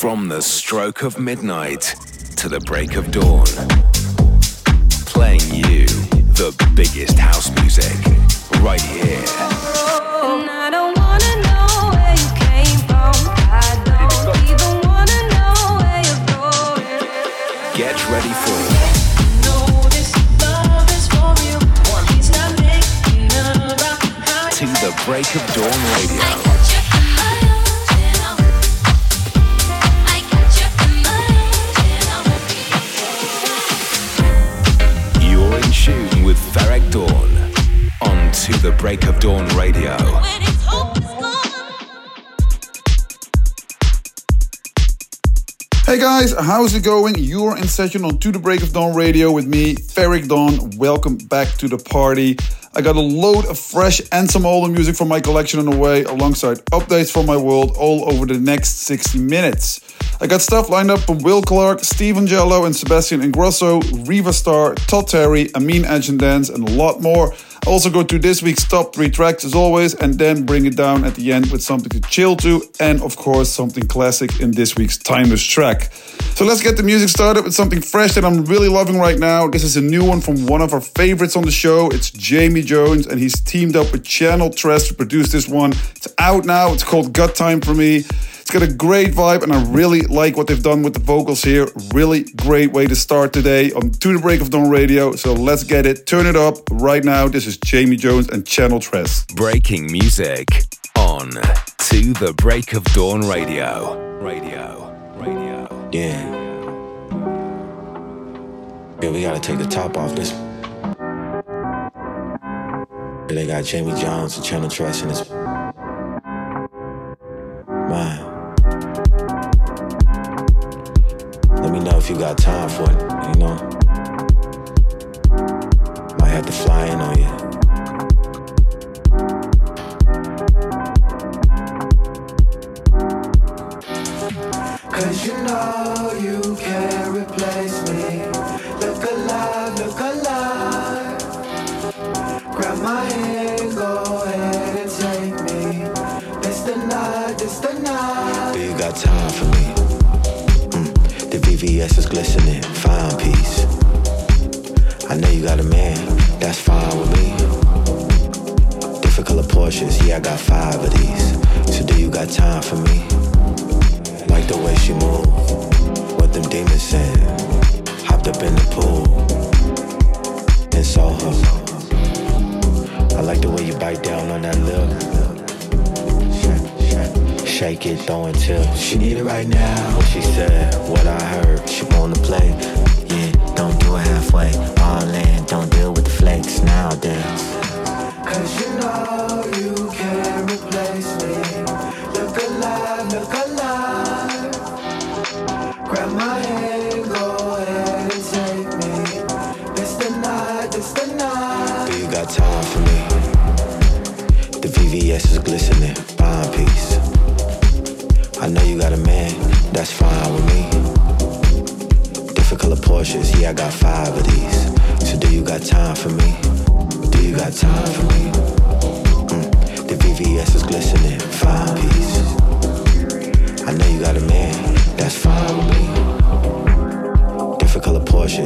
From the stroke of midnight to the break of dawn. Playing you the biggest house music right here. Get ready for you. to the break of dawn radio. Ferreck Dawn on To the Break of Dawn Radio. Hey guys, how's it going? You're in session on To the Break of Dawn Radio with me, Ferreck Dawn. Welcome back to the party. I got a load of fresh and some older music from my collection on the way, alongside updates from my world all over the next 60 minutes. I got stuff lined up from Will Clarke, Steve Angello, and Sebastian Ingrosso, Riva Starr, Todd Terry, Amin Dance, and a lot more. I also go through this week's top three tracks as always, and then bring it down at the end with something to chill to, and of course, something classic in this week's timeless track. So let's get the music started with something fresh that I'm really loving right now. This is a new one from one of our favorites on the show. It's Jamie Jones, and he's teamed up with Channel Tres to produce this one. It's out now. It's called Got Time for Me. It's got a great vibe, and I really like what they've done with the vocals here. Really great way to start today on To the Break of Dawn Radio. So let's get it. Turn it up right now. This is Jamie Jones and Channel Tres. Breaking music on To the Break of Dawn Radio. Radio. Radio. Yeah. Yeah, we gotta take the top off this. They got Jamie Jones and Channel Tres in this. Got time for it, you know? Might have to fly in on you.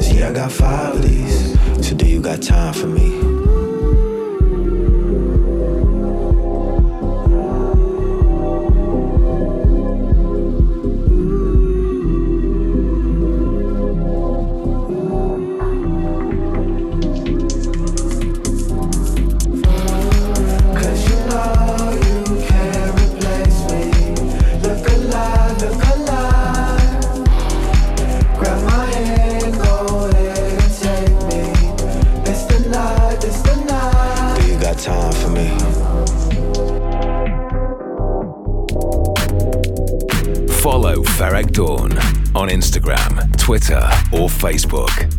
Yeah, I got five of these. So do you got time for me? Facebook.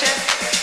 Build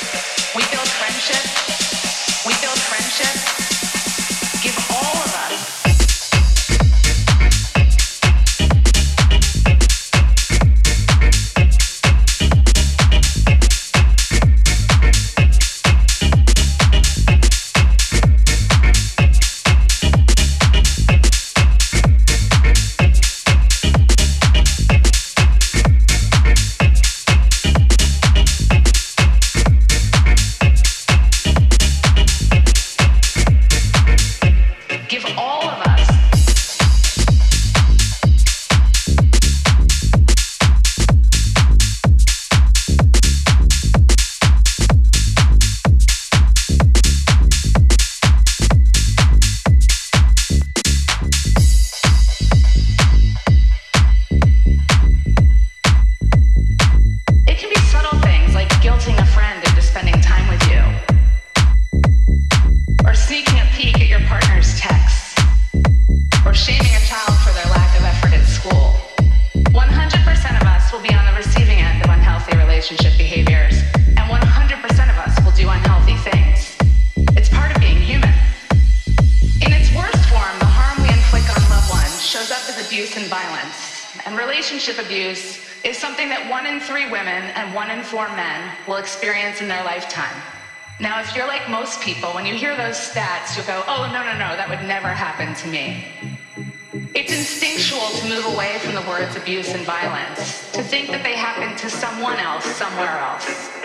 to someone else, somewhere else.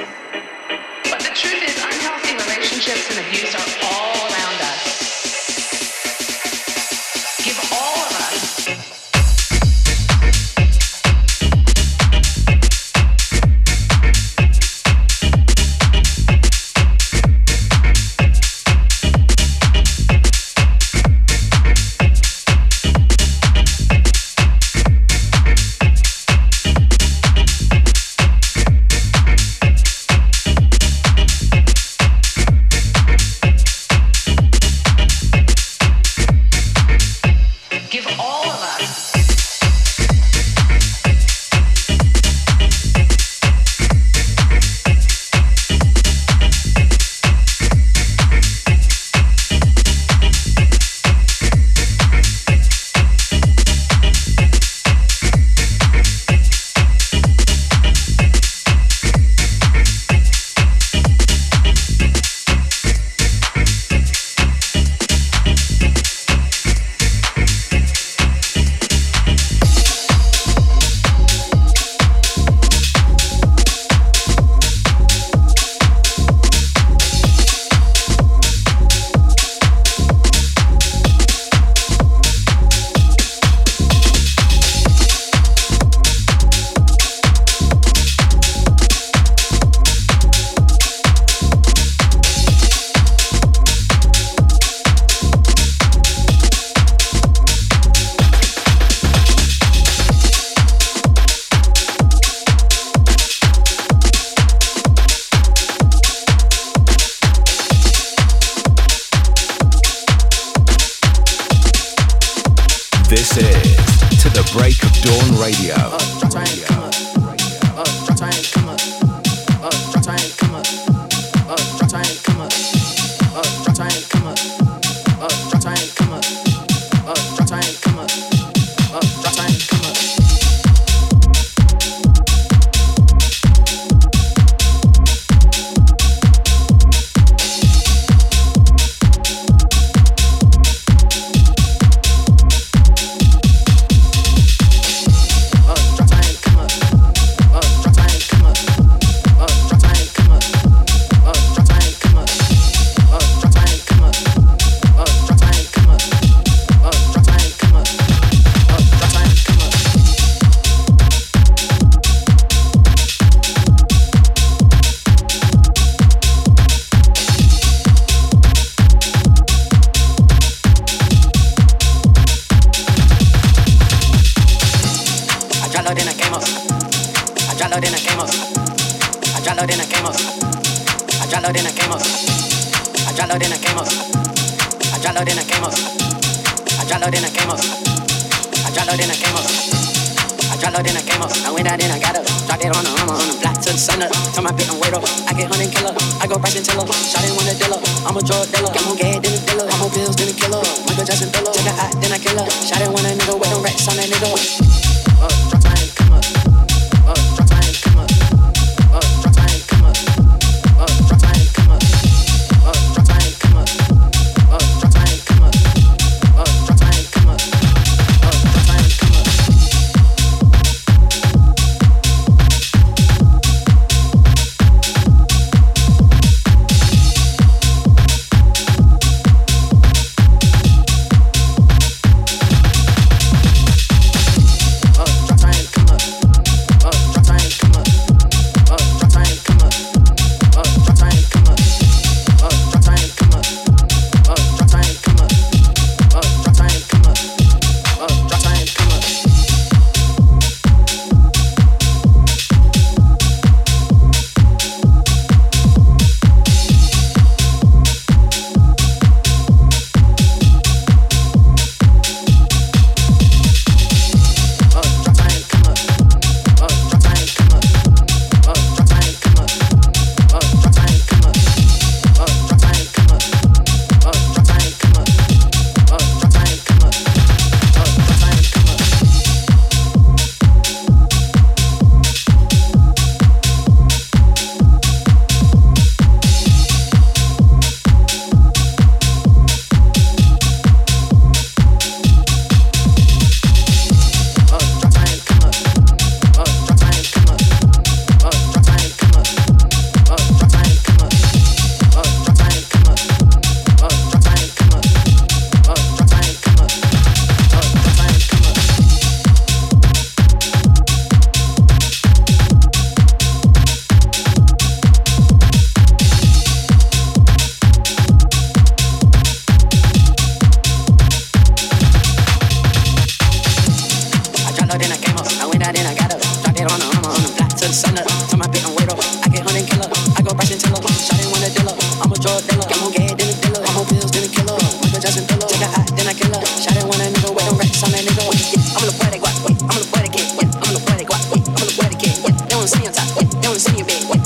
you.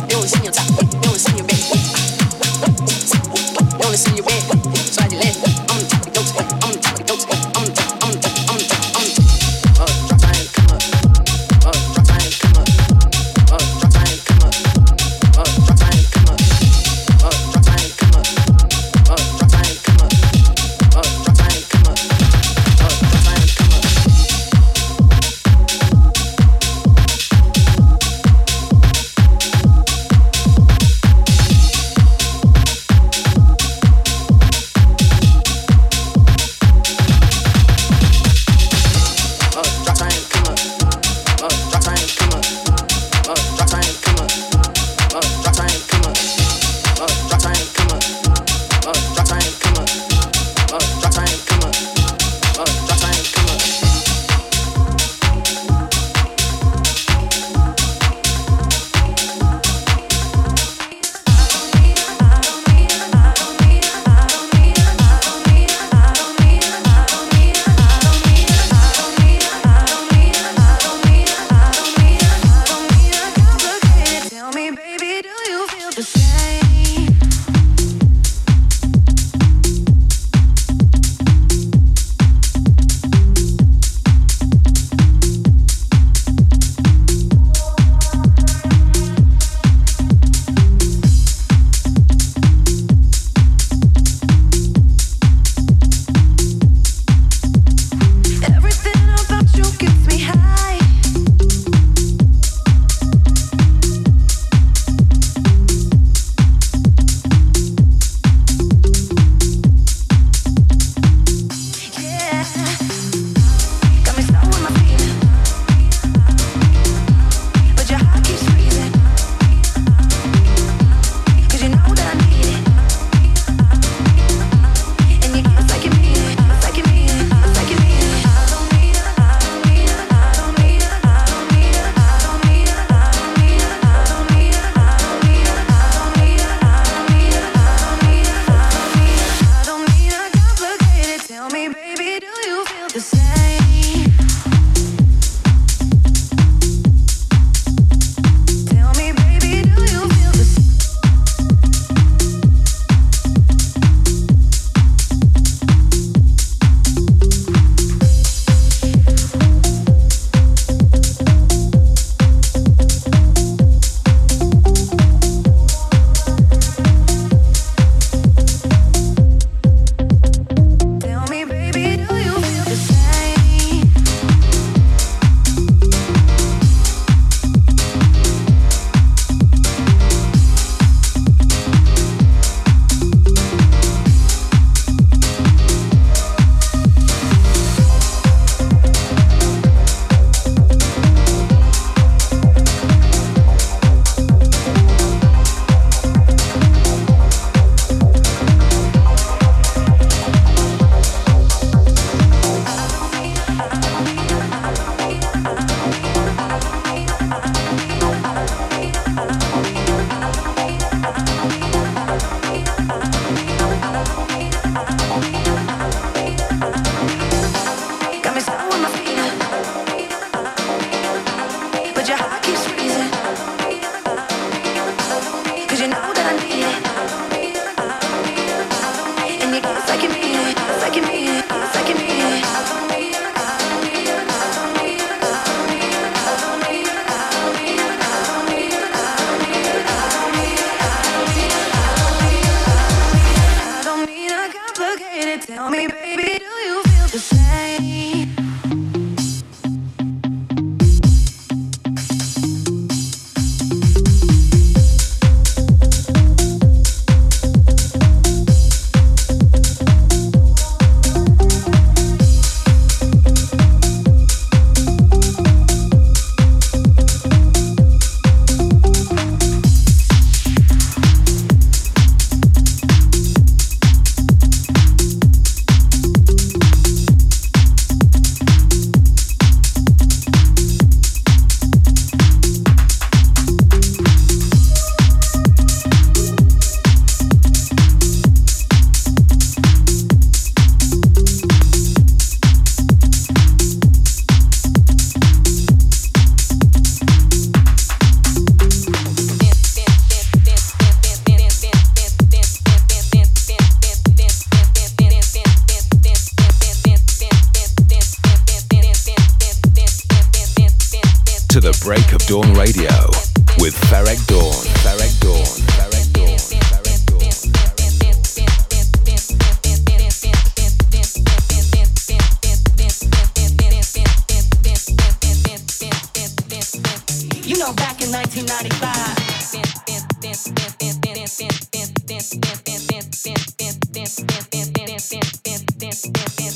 You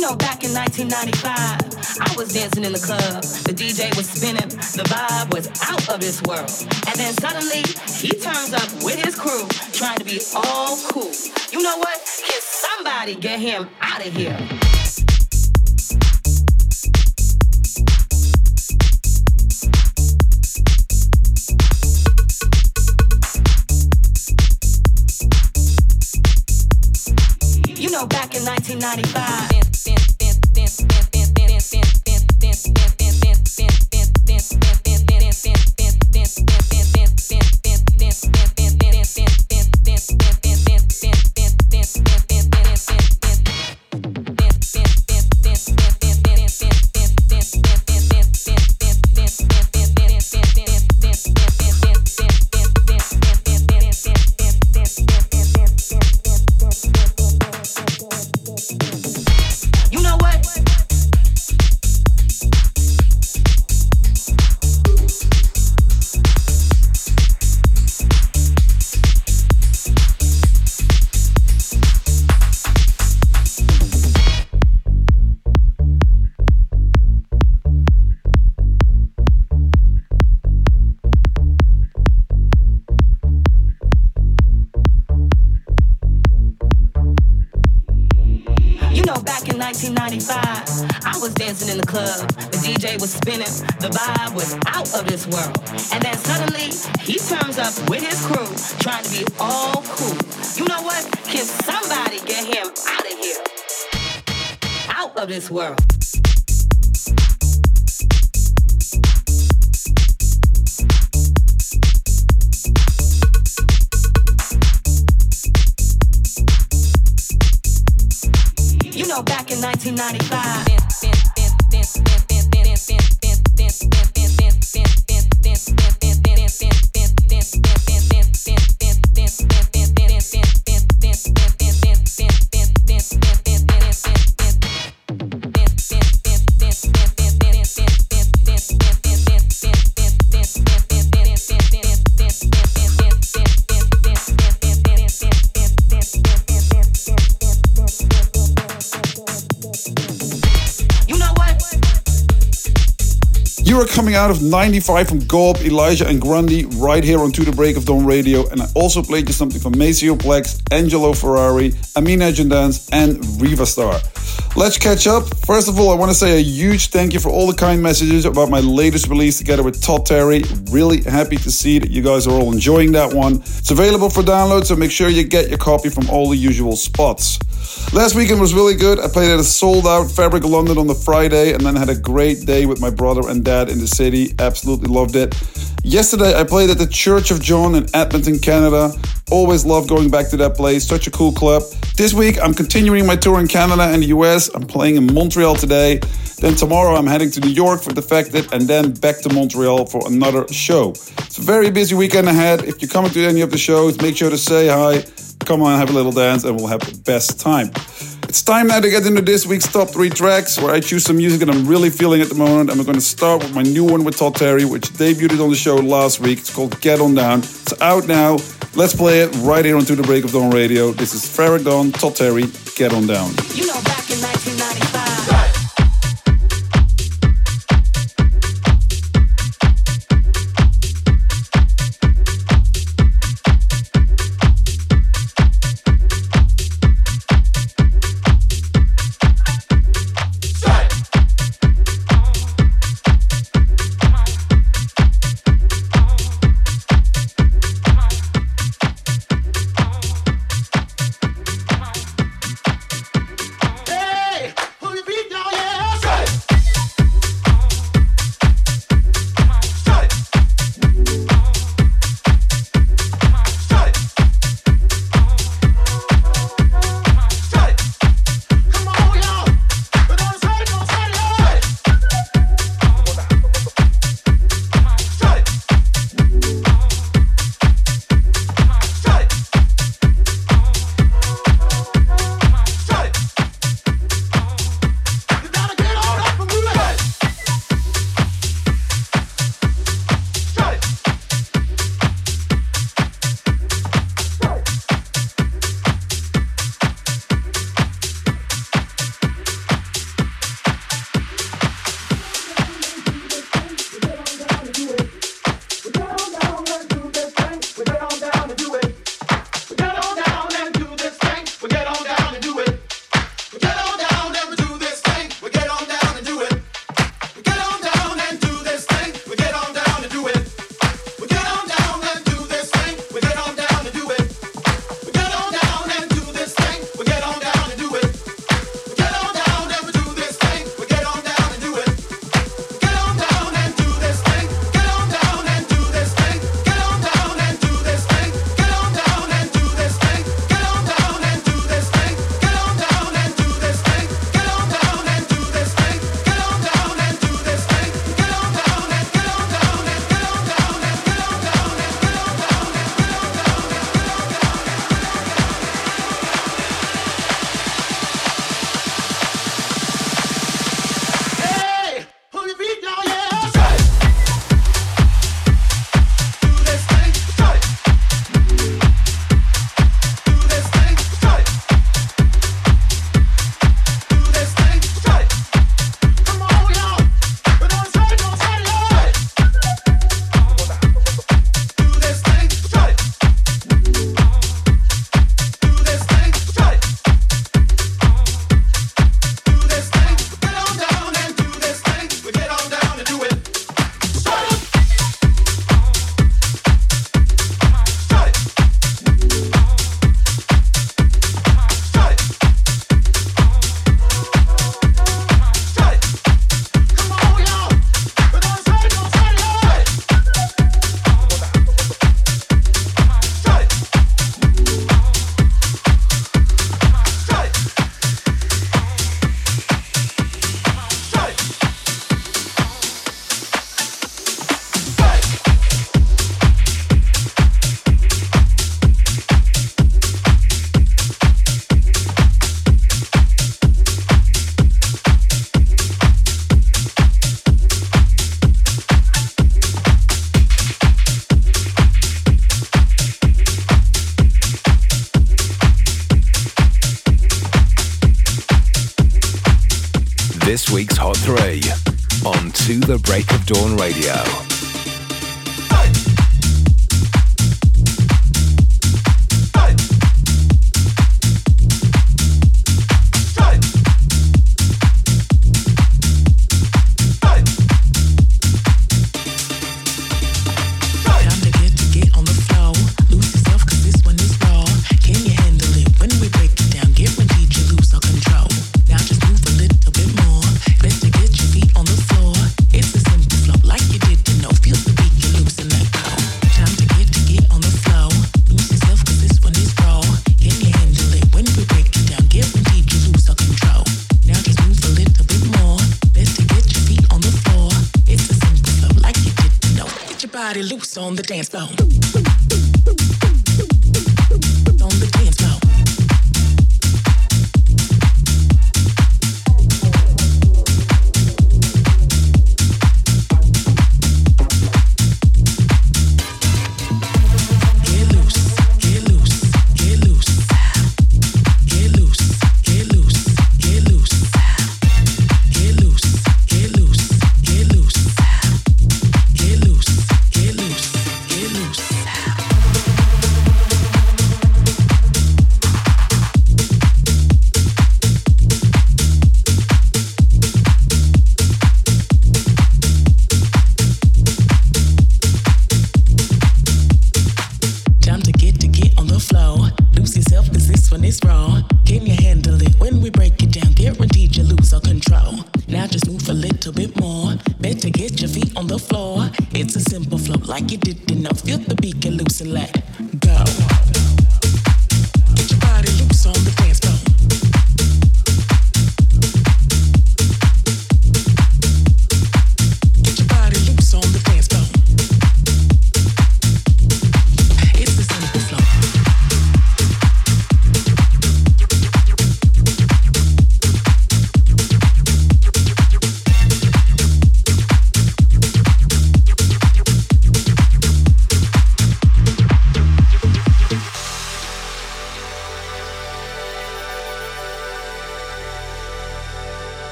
know, back in 1995, I was dancing in the club. The DJ was spinning, the vibe was out of this world. And then suddenly, he turns up with his crew, trying to be all cool. You know what? Can somebody get him out of here? 1995. Of this world. You know, back in 1995. Coming out of 95 from GAWP, Elijah, and Grundy right here on To the Break of Dawn Radio. And I also played you something from Maceo Plex, Angelo Ferreri, Amina Dance, and Riva Starr. Let's catch up. First of all, I want to say a huge thank you for all the kind messages about my latest release together with Todd Terry. Really happy to see that you guys are all enjoying that one. It's available for download, so make sure you get your copy from all the usual spots. Last weekend was really good. I played at a sold out Fabric London on the Friday and then had a great day with my brother and dad in the city. Absolutely loved it. Yesterday, I played at the Chvrch of John in Edmonton, Canada. Always love going back to that place. Such a cool club. This week, I'm continuing my tour in Canada and the US. I'm playing in Montreal today. Then tomorrow, I'm heading to New York for Defected and then back to Montreal for another show. It's a very busy weekend ahead. If you're coming to any of the shows, make sure to say hi. Come on, have a little dance, and we'll have the best time. It's time now to get into this week's top three tracks, where I choose some music that I'm really feeling at the moment. We're going to start with my new one with Todd Terry, which debuted on the show last week. It's called Get On Down. It's out now. Let's play it right here on To the Break of Dawn Radio. This is Ferreck Dawn, Todd Terry, Get On Down. You know, week's Hot 3 on To the Break of Dawn Radio.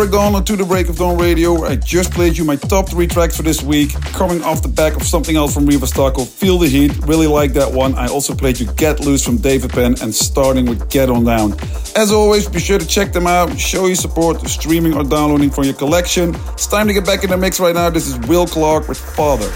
Ferreck Dawn on To The Break of Dawn Radio, where I just played you my top three tracks for this week, coming off the back of something else from Starr called Feel the Heat. Really like that one. I also played you Get Loose from David Penn and starting with Get On Down. As always, be sure to check them out, show your support, streaming or downloading from your collection. It's time to get back in the mix right now. This is Will Clarke with. Father,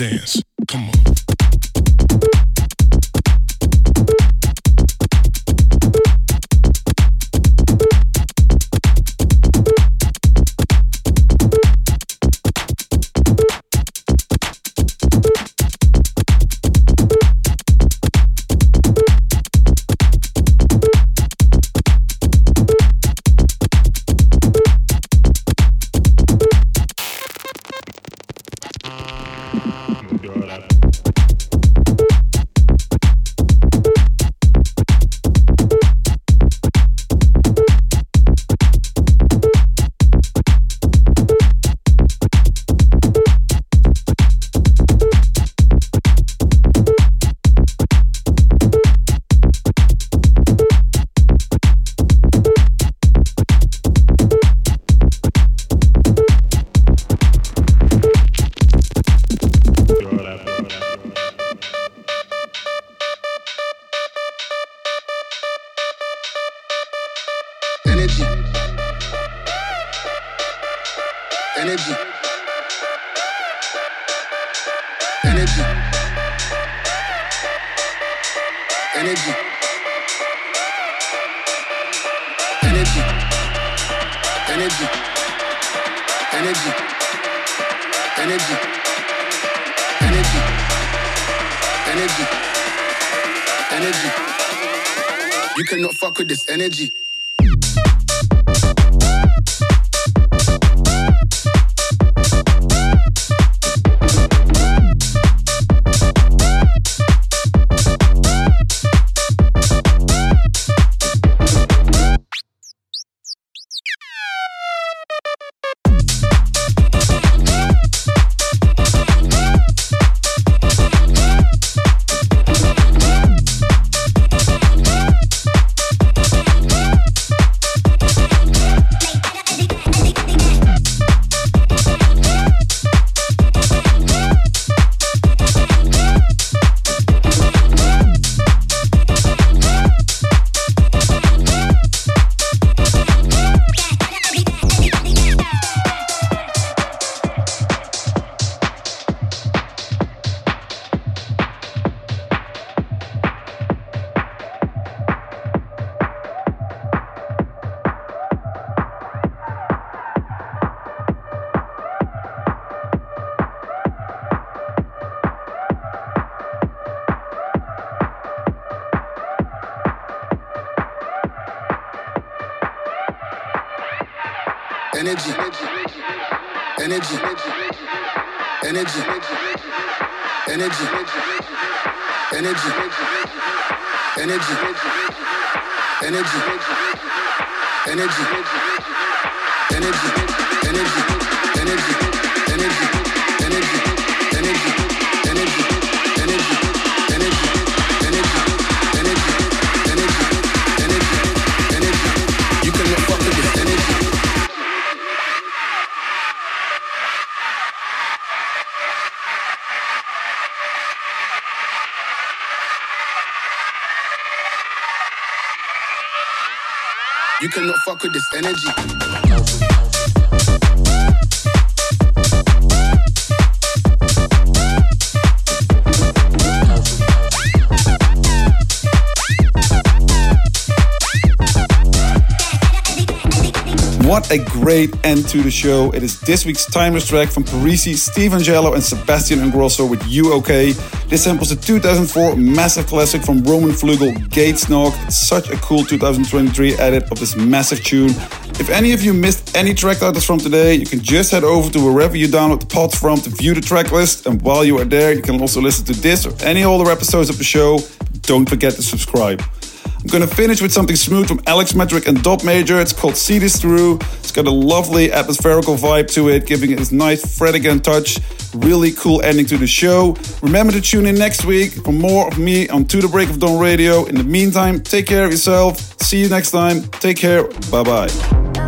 dance. Come on. You cannot fuck with this energy. What a great end to the show. It is this week's timeless track from Parisi, Steve Angello, and Sebastian Ingrosso with You OK. This samples a 2004 massive classic from Roman Flugel, Geht's Noch. It's such a cool 2023 edit of this massive tune. If any of you missed any track titles from today, you can just head over to wherever you download the pods from to view the track list. And while you are there, you can also listen to this or any other episodes of the show. Don't forget to subscribe. I'm gonna finish with something smooth from Alex Metric and Dot Major. It's called See This Through. It's got a lovely atmospherical vibe to it, giving it this nice Fred again touch. Really cool ending to the show. Remember to tune in next week for more of me on To the Break of Dawn Radio. In the meantime, take care of yourself. See you next time. Take care. Bye bye.